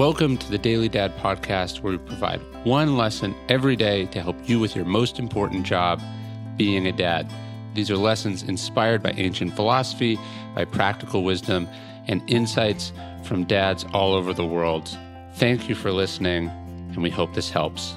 Welcome to the Daily Dad podcast, where we provide one lesson every day to help you with your most important job, being a dad. These are lessons inspired by ancient philosophy, by practical wisdom, and insights from dads all over the world. Thank you for listening, and we hope this helps.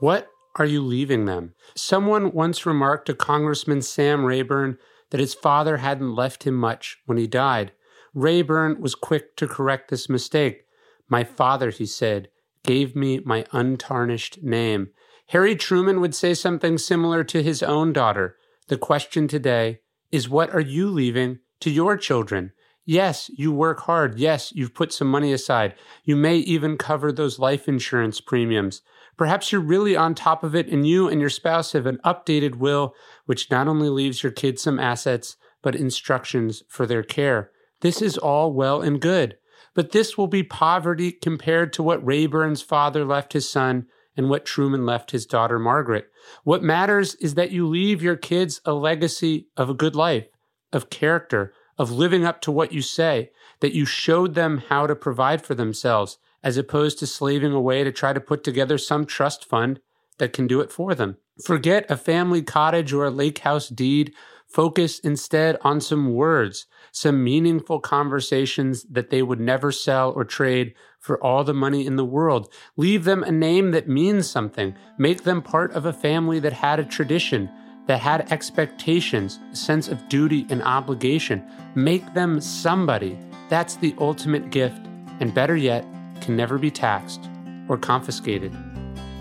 What are you leaving them? Someone once remarked to Congressman Sam Rayburn that his father hadn't left him much when he died. Rayburn was quick to correct this mistake. My father, he said, gave me my untarnished name. Harry Truman would say something similar to his own daughter. The question today is what are you leaving to your children? Yes, you work hard. Yes, you've put some money aside. You may even cover those life insurance premiums. Perhaps you're really on top of it and you and your spouse have an updated will, which not only leaves your kids some assets, but instructions for their care. This is all well and good, but this will be poverty compared to what Rayburn's father left his son and what Truman left his daughter Margaret. What matters is that you leave your kids a legacy of a good life, of character, of living up to what you say, that you showed them how to provide for themselves, as opposed to slaving away to try to put together some trust fund that can do it for them. Forget a family cottage or a lake house deed. Focus instead on some words, some meaningful conversations that they would never sell or trade for all the money in the world. Leave them a name that means something. Make them part of a family that had a tradition, that had expectations, a sense of duty and obligation. Make them somebody. That's the ultimate gift, and better yet, can never be taxed or confiscated.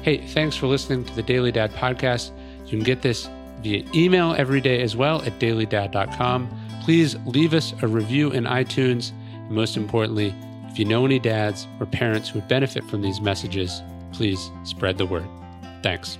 Hey, thanks for listening to the Daily Dad podcast. You can get this via email every day as well at dailydad.com. Please leave us a review in iTunes. And most importantly, if you know any dads or parents who would benefit from these messages, please spread the word. Thanks.